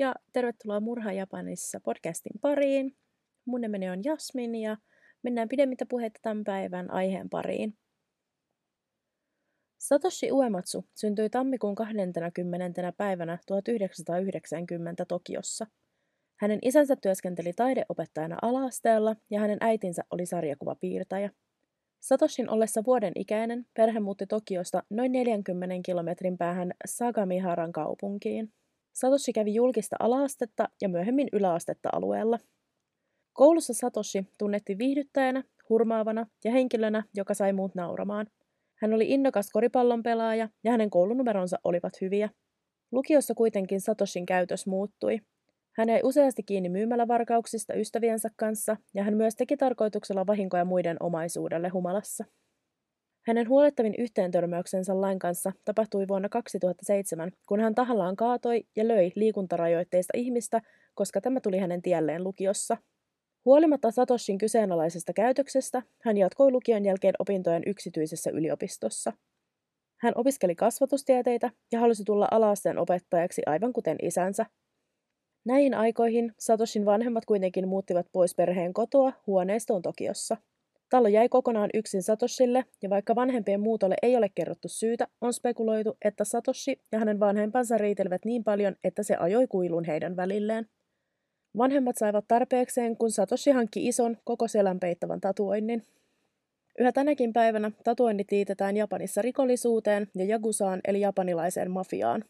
Ja tervetuloa Murha Japanissa podcastin pariin. Mun nimeni on Jasmin ja mennään pidemmittä puheita tämän päivän aiheen pariin. Satoshi Uematsu syntyi tammikuun 20. päivänä 1990 Tokiossa. Hänen isänsä työskenteli taideopettajana alaasteella ja hänen äitinsä oli sarjakuvapiirtäjä. Satoshin ollessa vuoden ikäinen perhe muutti Tokiosta noin 40 kilometrin päähän Sagamiharan kaupunkiin. Satoshi kävi julkista alaastetta ja myöhemmin yläastetta alueella. Koulussa Satoshi tunnettiin viihdyttäjänä, hurmaavana ja henkilönä, joka sai muut nauramaan. Hän oli innokas koripallon pelaaja ja hänen koulunumeronsa olivat hyviä. Lukiossa kuitenkin Satoshin käytös muuttui. Hän jäi useasti kiinni myymälävarkauksista ystäviensä kanssa ja hän myös teki tarkoituksella vahinkoja muiden omaisuudelle humalassa. Hänen huolettavin yhteentörmäyksensä lain kanssa tapahtui vuonna 2007, kun hän tahallaan kaatoi ja löi liikuntarajoitteista ihmistä, koska tämä tuli hänen tielleen lukiossa. Huolimatta Satoshin kyseenalaisesta käytöksestä, hän jatkoi lukion jälkeen opintojen yksityisessä yliopistossa. Hän opiskeli kasvatustieteitä ja halusi tulla alaasteen opettajaksi aivan kuten isänsä. Näihin aikoihin Satoshin vanhemmat kuitenkin muuttivat pois perheen kotoa huoneistoon Tokiossa. Talo jäi kokonaan yksin Satoshille, ja vaikka vanhempien muutolle ei ole kerrottu syytä, on spekuloitu, että Satoshi ja hänen vanhempansa riitelivät niin paljon, että se ajoi kuilun heidän välilleen. Vanhemmat saivat tarpeekseen, kun Satoshi hankki ison, koko selän peittävän tatuoinnin. Yhä tänäkin päivänä tatuoinnit liitetään Japanissa rikollisuuteen ja jagusaan eli japanilaiseen mafiaan.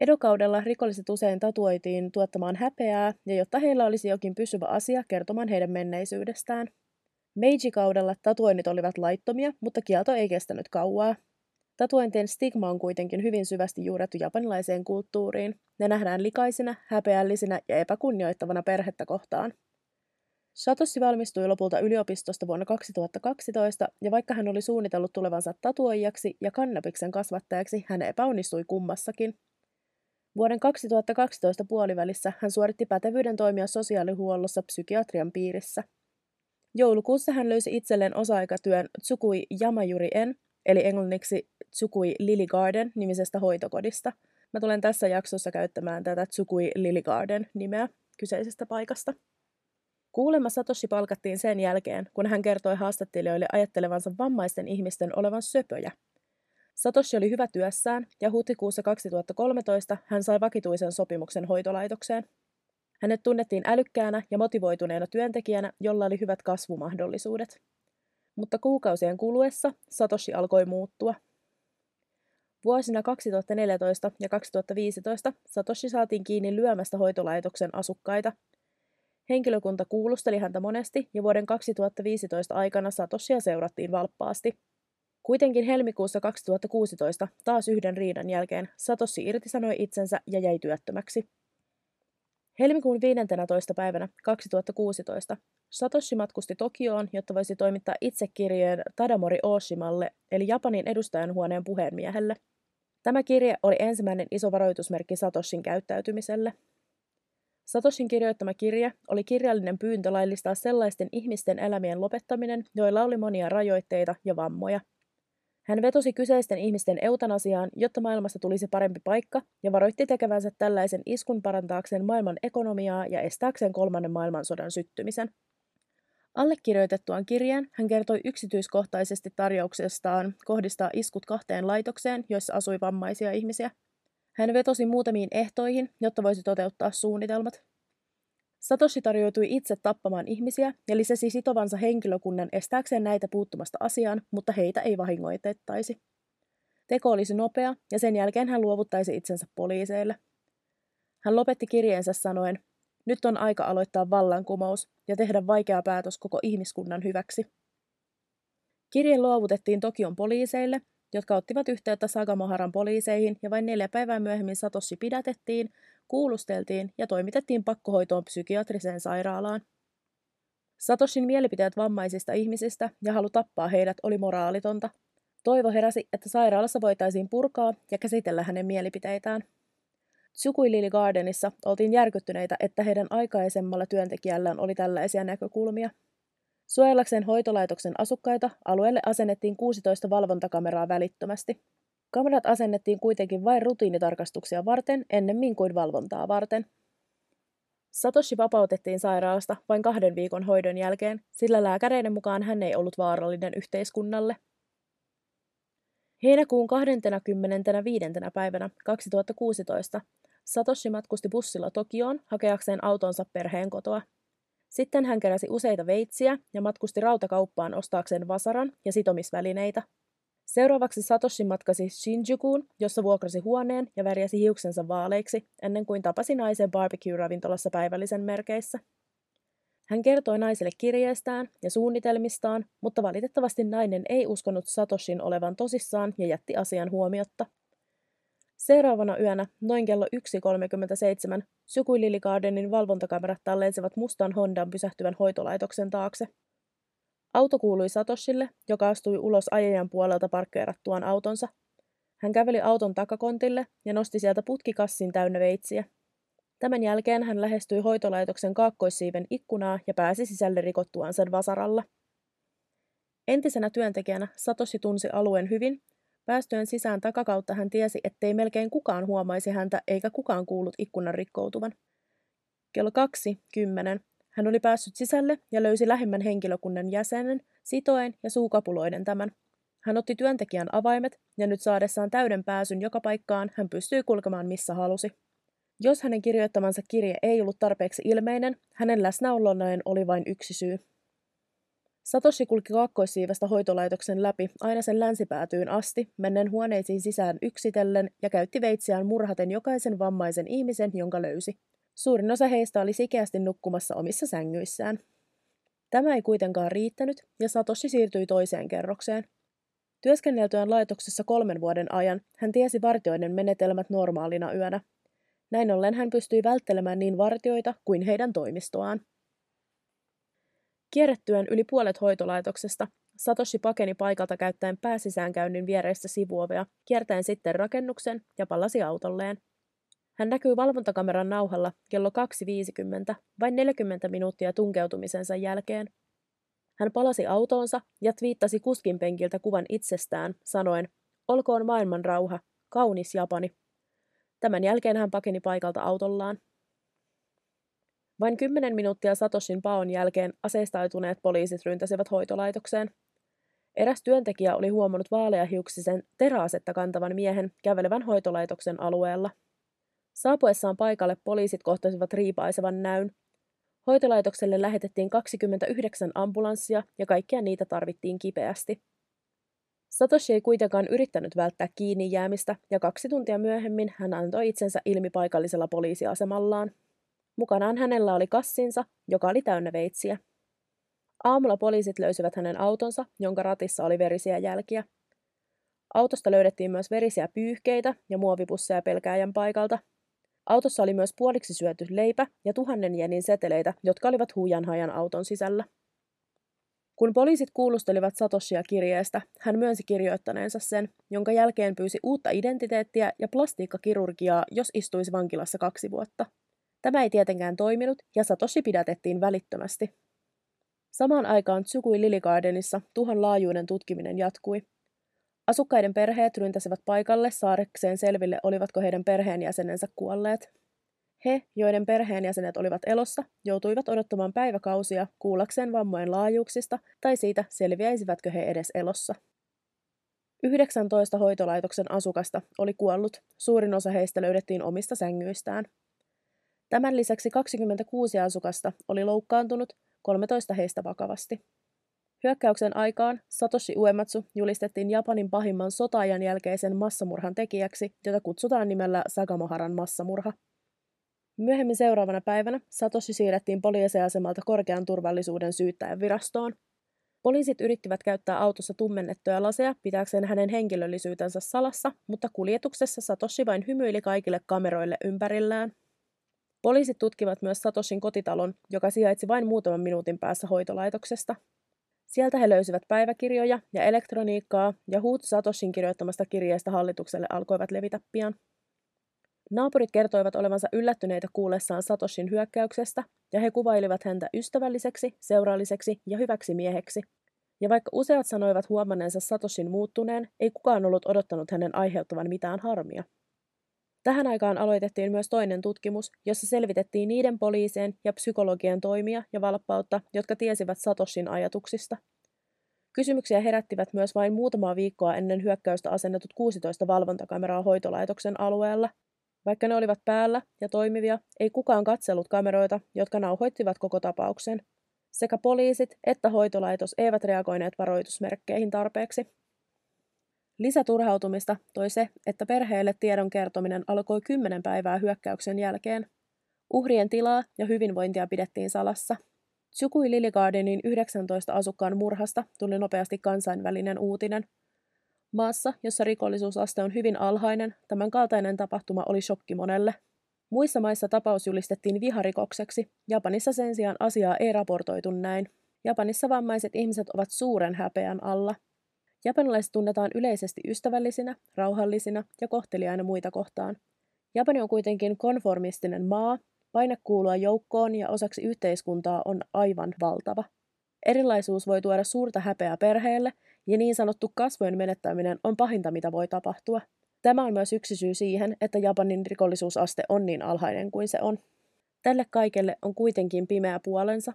Edokaudella rikolliset usein tatuoitiin tuottamaan häpeää ja jotta heillä olisi jokin pysyvä asia kertomaan heidän menneisyydestään – Meiji-kaudella tatuoinnit olivat laittomia, mutta kielto ei kestänyt kauaa. Tatuointien stigma on kuitenkin hyvin syvästi juurettu japanilaiseen kulttuuriin. Ne nähdään likaisina, häpeällisinä ja epäkunnioittavana perhettä kohtaan. Satoshi valmistui lopulta yliopistosta vuonna 2012, ja vaikka hän oli suunnitellut tulevansa tatuoijaksi ja kannabiksen kasvattajaksi, hän epäonnistui kummassakin. Vuoden 2012 puolivälissä hän suoritti pätevyyden toimia sosiaalihuollossa psykiatrian piirissä – Joulukuussa hän löysi itselleen osa-aikatyön Tsukui Yamajuri En, eli englanniksi Tsukui Lily Garden nimisestä hoitokodista. Mä tulen tässä jaksossa käyttämään tätä Tsukui Lily Garden nimeä kyseisestä paikasta. Kuulemma Satoshi palkattiin sen jälkeen, kun hän kertoi haastattelijoille ajattelevansa vammaisten ihmisten olevan söpöjä. Satoshi oli hyvä työssään ja huhtikuussa 2013 hän sai vakituisen sopimuksen hoitolaitokseen. Hänet tunnettiin älykkäänä ja motivoituneena työntekijänä, jolla oli hyvät kasvumahdollisuudet. Mutta kuukausien kuluessa Satoshi alkoi muuttua. Vuosina 2014 ja 2015 Satoshi saatiin kiinni lyömästä hoitolaitoksen asukkaita. Henkilökunta kuulusteli häntä monesti ja vuoden 2015 aikana Satoshia seurattiin valppaasti. Kuitenkin helmikuussa 2016 taas yhden riidan jälkeen Satoshi irtisanoi itsensä ja jäi työttömäksi. Helmikuun 15. päivänä 2016 Satoshi matkusti Tokioon, jotta voisi toimittaa itsekirjeen Tadamori Oshimalle, eli Japanin edustajanhuoneen puheenmiehelle. Tämä kirje oli ensimmäinen iso varoitusmerkki Satoshin käyttäytymiselle. Satoshin kirjoittama kirje oli kirjallinen pyyntö laillistaa sellaisten ihmisten elämien lopettaminen, joilla oli monia rajoitteita ja vammoja – hän vetosi kyseisten ihmisten eutanasiaan, jotta maailmasta tulisi parempi paikka, ja varoitti tekevänsä tällaisen iskun parantaakseen maailman ekonomiaa ja estääkseen kolmannen maailmansodan syttymisen. Allekirjoitettuaan kirjeen hän kertoi yksityiskohtaisesti tarjouksestaan kohdistaa iskut kahteen laitokseen, joissa asui vammaisia ihmisiä. Hän vetosi muutamiin ehtoihin, jotta voisi toteuttaa suunnitelmat. Satoshi tarjoutui itse tappamaan ihmisiä ja lisäsi sitovansa henkilökunnan estääkseen näitä puuttumasta asiaan, mutta heitä ei vahingoitettaisi. Teko olisi nopea ja sen jälkeen hän luovuttaisi itsensä poliiseille. Hän lopetti kirjeensä sanoen, nyt on aika aloittaa vallankumous ja tehdä vaikea päätös koko ihmiskunnan hyväksi. Kirje luovutettiin Tokion poliiseille, jotka ottivat yhteyttä Sagamaharan poliiseihin ja vain neljä päivää myöhemmin Satoshi pidätettiin, kuulusteltiin ja toimitettiin pakkohoitoon psykiatriseen sairaalaan. Satoshin mielipiteet vammaisista ihmisistä ja halu tappaa heidät oli moraalitonta. Toivo heräsi, että sairaalassa voitaisiin purkaa ja käsitellä hänen mielipiteitään. Tsukuilili Gardenissa oltiin järkyttyneitä, että heidän aikaisemmalla työntekijällään oli tällaisia näkökulmia. Suojellakseen hoitolaitoksen asukkaita alueelle asennettiin 16 valvontakameraa välittömästi. Kamerat asennettiin kuitenkin vain rutiinitarkastuksia varten ennemmin kuin valvontaa varten. Satoshi vapautettiin sairaalasta vain kahden viikon hoidon jälkeen, sillä lääkäreiden mukaan hän ei ollut vaarallinen yhteiskunnalle. Heinäkuun 25. päivänä 2016 Satoshi matkusti bussilla Tokioon hakeakseen autonsa perheen kotoa. Sitten hän keräsi useita veitsiä ja matkusti rautakauppaan ostaakseen vasaran ja sitomisvälineitä. Seuraavaksi Satoshi matkasi Shinjukuun, jossa vuokrasi huoneen ja värjäsi hiuksensa vaaleiksi, ennen kuin tapasi naisen barbecue-ravintolassa päivällisen merkeissä. Hän kertoi naiselle kirjeestään ja suunnitelmistaan, mutta valitettavasti nainen ei uskonut Satoshin olevan tosissaan ja jätti asian huomiotta. Seuraavana yönä, noin kello 1.37, Sukuilili Gardenin valvontakamerat tallensivat mustan Hondan pysähtyvän hoitolaitoksen taakse. Auto kuului Satoshille, joka astui ulos ajajan puolelta parkkeerattuaan autonsa. Hän käveli auton takakontille ja nosti sieltä putkikassin täynnä veitsiä. Tämän jälkeen hän lähestyi hoitolaitoksen kaakkoissiiven ikkunaa ja pääsi sisälle rikottuaan sen vasaralla. Entisenä työntekijänä Satoshi tunsi alueen hyvin. Päästyen sisään takakautta hän tiesi, ettei melkein kukaan huomaisi häntä eikä kukaan kuullut ikkunan rikkoutuvan. Kello kaksi, kymmenen, hän oli päässyt sisälle ja löysi lähimmän henkilökunnan jäsenen, sitoen ja suukapuloiden tämän. Hän otti työntekijän avaimet ja nyt saadessaan täyden pääsyn joka paikkaan hän pystyi kulkemaan missä halusi. Jos hänen kirjoittamansa kirje ei ollut tarpeeksi ilmeinen, hänen läsnäolollaan oli vain yksi syy. Satoshi kulki kaakkoissiivestä hoitolaitoksen läpi aina sen länsipäätyyn asti, mennen huoneisiin sisään yksitellen ja käytti veitsiään murhaten jokaisen vammaisen ihmisen, jonka löysi. Suurin osa heistä oli sikeästi nukkumassa omissa sängyissään. Tämä ei kuitenkaan riittänyt, ja Satoshi siirtyi toiseen kerrokseen. Työskenneltyään laitoksessa kolmen vuoden ajan hän tiesi vartioiden menetelmät normaalina yönä. Näin ollen hän pystyi välttelemään niin vartioita kuin heidän toimistoaan. Kierrettyään yli puolet hoitolaitoksesta, Satoshi pakeni paikalta käyttäen pääsisäänkäynnin viereistä sivuovea, kiertäen sitten rakennuksen ja palasi autolleen. Hän näkyy valvontakameran nauhalla kello 2.50, vain 40 minuuttia tunkeutumisensa jälkeen. Hän palasi autoonsa ja twiittasi kuskin penkiltä kuvan itsestään, sanoen, olkoon maailman rauha, kaunis Japani. Tämän jälkeen hän pakeni paikalta autollaan. Vain kymmenen minuuttia Satoshin paon jälkeen aseistautuneet poliisit ryntäsivät hoitolaitokseen. Eräs työntekijä oli huomannut vaaleahiuksisen teräasetta kantavan miehen kävelevän hoitolaitoksen alueella. Saapuessaan paikalle poliisit kohtasivat riipaisevan näyn. Hoitolaitokselle lähetettiin 29 ambulanssia ja kaikkia niitä tarvittiin kipeästi. Satoshi ei kuitenkaan yrittänyt välttää kiinni jäämistä ja kaksi tuntia myöhemmin hän antoi itsensä ilmi paikallisella poliisiasemallaan. Mukanaan hänellä oli kassinsa, joka oli täynnä veitsiä. Aamulla poliisit löysivät hänen autonsa, jonka ratissa oli verisiä jälkiä. Autosta löydettiin myös verisiä pyyhkeitä ja muovipusseja pelkääjän paikalta, Autossa oli myös puoliksi syöty leipä ja tuhannen jenin seteleitä, jotka olivat huijanhajan auton sisällä. Kun poliisit kuulustelivat Satoshia kirjeestä, hän myönsi kirjoittaneensa sen, jonka jälkeen pyysi uutta identiteettiä ja plastiikkakirurgiaa, jos istuisi vankilassa kaksi vuotta. Tämä ei tietenkään toiminut, ja Satoshi pidätettiin välittömästi. Samaan aikaan Tsukui Liligardenissa tuhon laajuuden tutkiminen jatkui. Asukkaiden perheet ryntäsivät paikalle saarekseen selville, olivatko heidän perheenjäsenensä kuolleet. He, joiden perheenjäsenet olivat elossa, joutuivat odottamaan päiväkausia kuullakseen vammojen laajuuksista tai siitä, selviäisivätkö he edes elossa. 19 hoitolaitoksen asukasta oli kuollut, suurin osa heistä löydettiin omista sängyistään. Tämän lisäksi 26 asukasta oli loukkaantunut, 13 heistä vakavasti. Hyökkäyksen aikaan Satoshi Uematsu julistettiin Japanin pahimman sotaajan jälkeisen massamurhan tekijäksi, jota kutsutaan nimellä Sagamoharan massamurha. Myöhemmin seuraavana päivänä Satoshi siirrettiin poliisiasemalta korkean turvallisuuden syyttäjän virastoon. Poliisit yrittivät käyttää autossa tummennettuja laseja pitääkseen hänen henkilöllisyytensä salassa, mutta kuljetuksessa Satoshi vain hymyili kaikille kameroille ympärillään. Poliisit tutkivat myös Satoshin kotitalon, joka sijaitsi vain muutaman minuutin päässä hoitolaitoksesta. Sieltä he löysivät päiväkirjoja ja elektroniikkaa, ja huut Satoshin kirjoittamasta kirjeestä hallitukselle alkoivat levitä pian. Naapurit kertoivat olevansa yllättyneitä kuullessaan Satoshin hyökkäyksestä, ja he kuvailivat häntä ystävälliseksi, seuralliseksi ja hyväksi mieheksi. Ja vaikka useat sanoivat huomanneensa Satoshin muuttuneen, ei kukaan ollut odottanut hänen aiheuttavan mitään harmia. Tähän aikaan aloitettiin myös toinen tutkimus, jossa selvitettiin niiden poliisien ja psykologien toimia ja valppautta, jotka tiesivät Satoshin ajatuksista. Kysymyksiä herättivät myös vain muutamaa viikkoa ennen hyökkäystä asennetut 16 valvontakameraa hoitolaitoksen alueella. Vaikka ne olivat päällä ja toimivia, ei kukaan katsellut kameroita, jotka nauhoittivat koko tapauksen. Sekä poliisit että hoitolaitos eivät reagoineet varoitusmerkkeihin tarpeeksi. Lisäturhautumista toi se, että perheelle tiedon kertominen alkoi kymmenen päivää hyökkäyksen jälkeen. Uhrien tilaa ja hyvinvointia pidettiin salassa. Tsukui Liligardenin 19 asukkaan murhasta tuli nopeasti kansainvälinen uutinen. Maassa, jossa rikollisuusaste on hyvin alhainen, tämän kaltainen tapahtuma oli shokki monelle. Muissa maissa tapaus julistettiin viharikokseksi, Japanissa sen sijaan asiaa ei raportoitu näin. Japanissa vammaiset ihmiset ovat suuren häpeän alla – Japanilaiset tunnetaan yleisesti ystävällisinä, rauhallisina ja kohteliaina muita kohtaan. Japani on kuitenkin konformistinen maa, paine kuulua joukkoon ja osaksi yhteiskuntaa on aivan valtava. Erilaisuus voi tuoda suurta häpeää perheelle, ja niin sanottu kasvojen menettäminen on pahinta, mitä voi tapahtua. Tämä on myös yksi syy siihen, että Japanin rikollisuusaste on niin alhainen kuin se on. Tälle kaikelle on kuitenkin pimeä puolensa.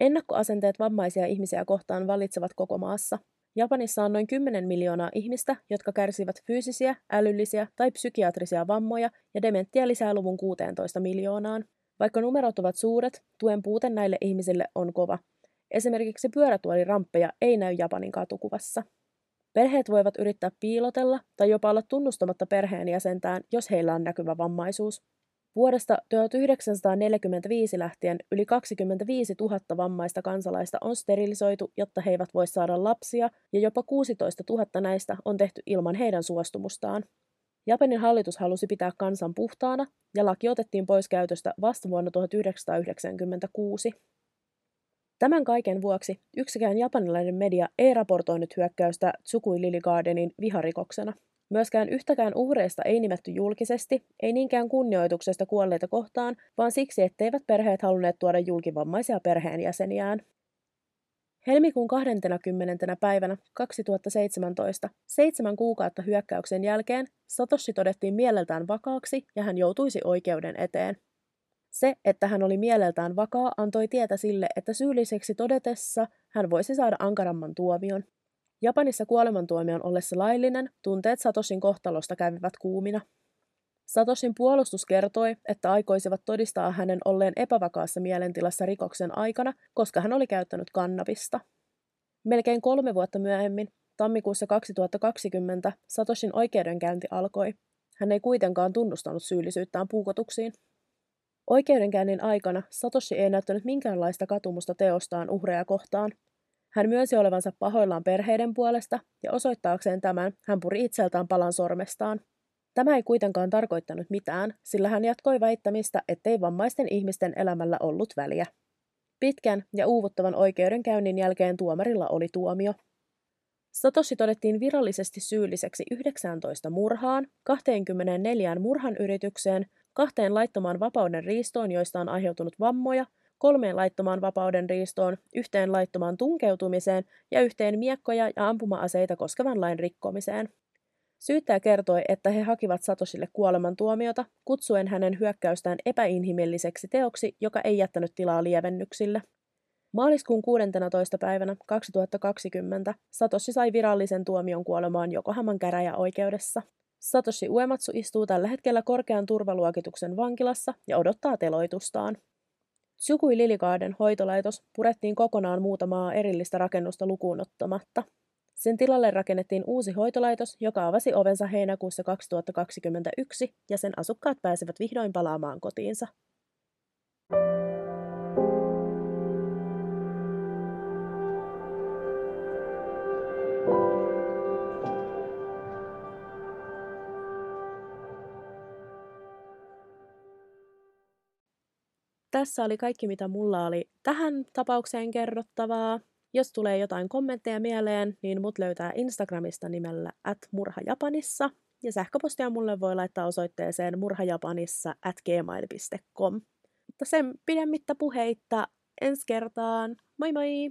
Ennakkoasenteet vammaisia ihmisiä kohtaan valitsevat koko maassa – Japanissa on noin 10 miljoonaa ihmistä, jotka kärsivät fyysisiä, älyllisiä tai psykiatrisia vammoja ja dementtiä lisää luvun 16 miljoonaan. Vaikka numerot ovat suuret, tuen puute näille ihmisille on kova. Esimerkiksi pyörätuoliramppeja ei näy Japanin katukuvassa. Perheet voivat yrittää piilotella tai jopa olla tunnustamatta perheenjäsentään, jos heillä on näkyvä vammaisuus. Vuodesta 1945 lähtien yli 25 000 vammaista kansalaista on sterilisoitu, jotta he eivät voi saada lapsia, ja jopa 16 000 näistä on tehty ilman heidän suostumustaan. Japanin hallitus halusi pitää kansan puhtaana, ja laki otettiin pois käytöstä vasta vuonna 1996. Tämän kaiken vuoksi yksikään japanilainen media ei raportoinut hyökkäystä Tsukui Lily Gardenin viharikoksena. Myöskään yhtäkään uhreista ei nimetty julkisesti, ei niinkään kunnioituksesta kuolleita kohtaan, vaan siksi, etteivät perheet halunneet tuoda julkivammaisia perheenjäseniään. Helmikuun 20. päivänä 2017, seitsemän kuukautta hyökkäyksen jälkeen, Satoshi todettiin mieleltään vakaaksi ja hän joutuisi oikeuden eteen. Se, että hän oli mieleltään vakaa, antoi tietä sille, että syylliseksi todetessa hän voisi saada ankaramman tuomion. Japanissa kuolemantuomion ollessa laillinen, tunteet Satoshin kohtalosta kävivät kuumina. Satoshin puolustus kertoi, että aikoisivat todistaa hänen olleen epävakaassa mielentilassa rikoksen aikana, koska hän oli käyttänyt kannabista. Melkein kolme vuotta myöhemmin, tammikuussa 2020, Satoshin oikeudenkäynti alkoi. Hän ei kuitenkaan tunnustanut syyllisyyttään puukotuksiin. Oikeudenkäynnin aikana Satoshi ei näyttänyt minkäänlaista katumusta teostaan uhreja kohtaan – hän myönsi olevansa pahoillaan perheiden puolesta ja osoittaakseen tämän hän puri itseltään palan sormestaan. Tämä ei kuitenkaan tarkoittanut mitään, sillä hän jatkoi väittämistä, ettei vammaisten ihmisten elämällä ollut väliä. Pitkän ja uuvuttavan oikeudenkäynnin jälkeen tuomarilla oli tuomio. Satoshi todettiin virallisesti syylliseksi 19 murhaan, 24 murhan yritykseen, kahteen laittomaan vapauden riistoon, joista on aiheutunut vammoja, kolmeen laittomaan vapauden riistoon, yhteen laittomaan tunkeutumiseen ja yhteen miekkoja ja ampuma-aseita koskevan lain rikkomiseen. Syyttäjä kertoi, että he hakivat Satosille kuolemantuomiota, kutsuen hänen hyökkäystään epäinhimilliseksi teoksi, joka ei jättänyt tilaa lievennyksille. Maaliskuun 16. päivänä 2020 Satoshi sai virallisen tuomion kuolemaan Jokohaman käräjäoikeudessa. Satoshi Uematsu istuu tällä hetkellä korkean turvaluokituksen vankilassa ja odottaa teloitustaan. Sukui Lilikaaden hoitolaitos purettiin kokonaan muutamaa erillistä rakennusta lukuun ottamatta. Sen tilalle rakennettiin uusi hoitolaitos, joka avasi ovensa heinäkuussa 2021 ja sen asukkaat pääsevät vihdoin palaamaan kotiinsa. Tässä oli kaikki, mitä mulla oli tähän tapaukseen kerrottavaa. Jos tulee jotain kommentteja mieleen, niin mut löytää Instagramista nimellä at murhajapanissa. Ja sähköpostia mulle voi laittaa osoitteeseen murhajapanissa at gmail.com. Mutta sen pidemmittä puheitta ensi kertaan. Moi moi!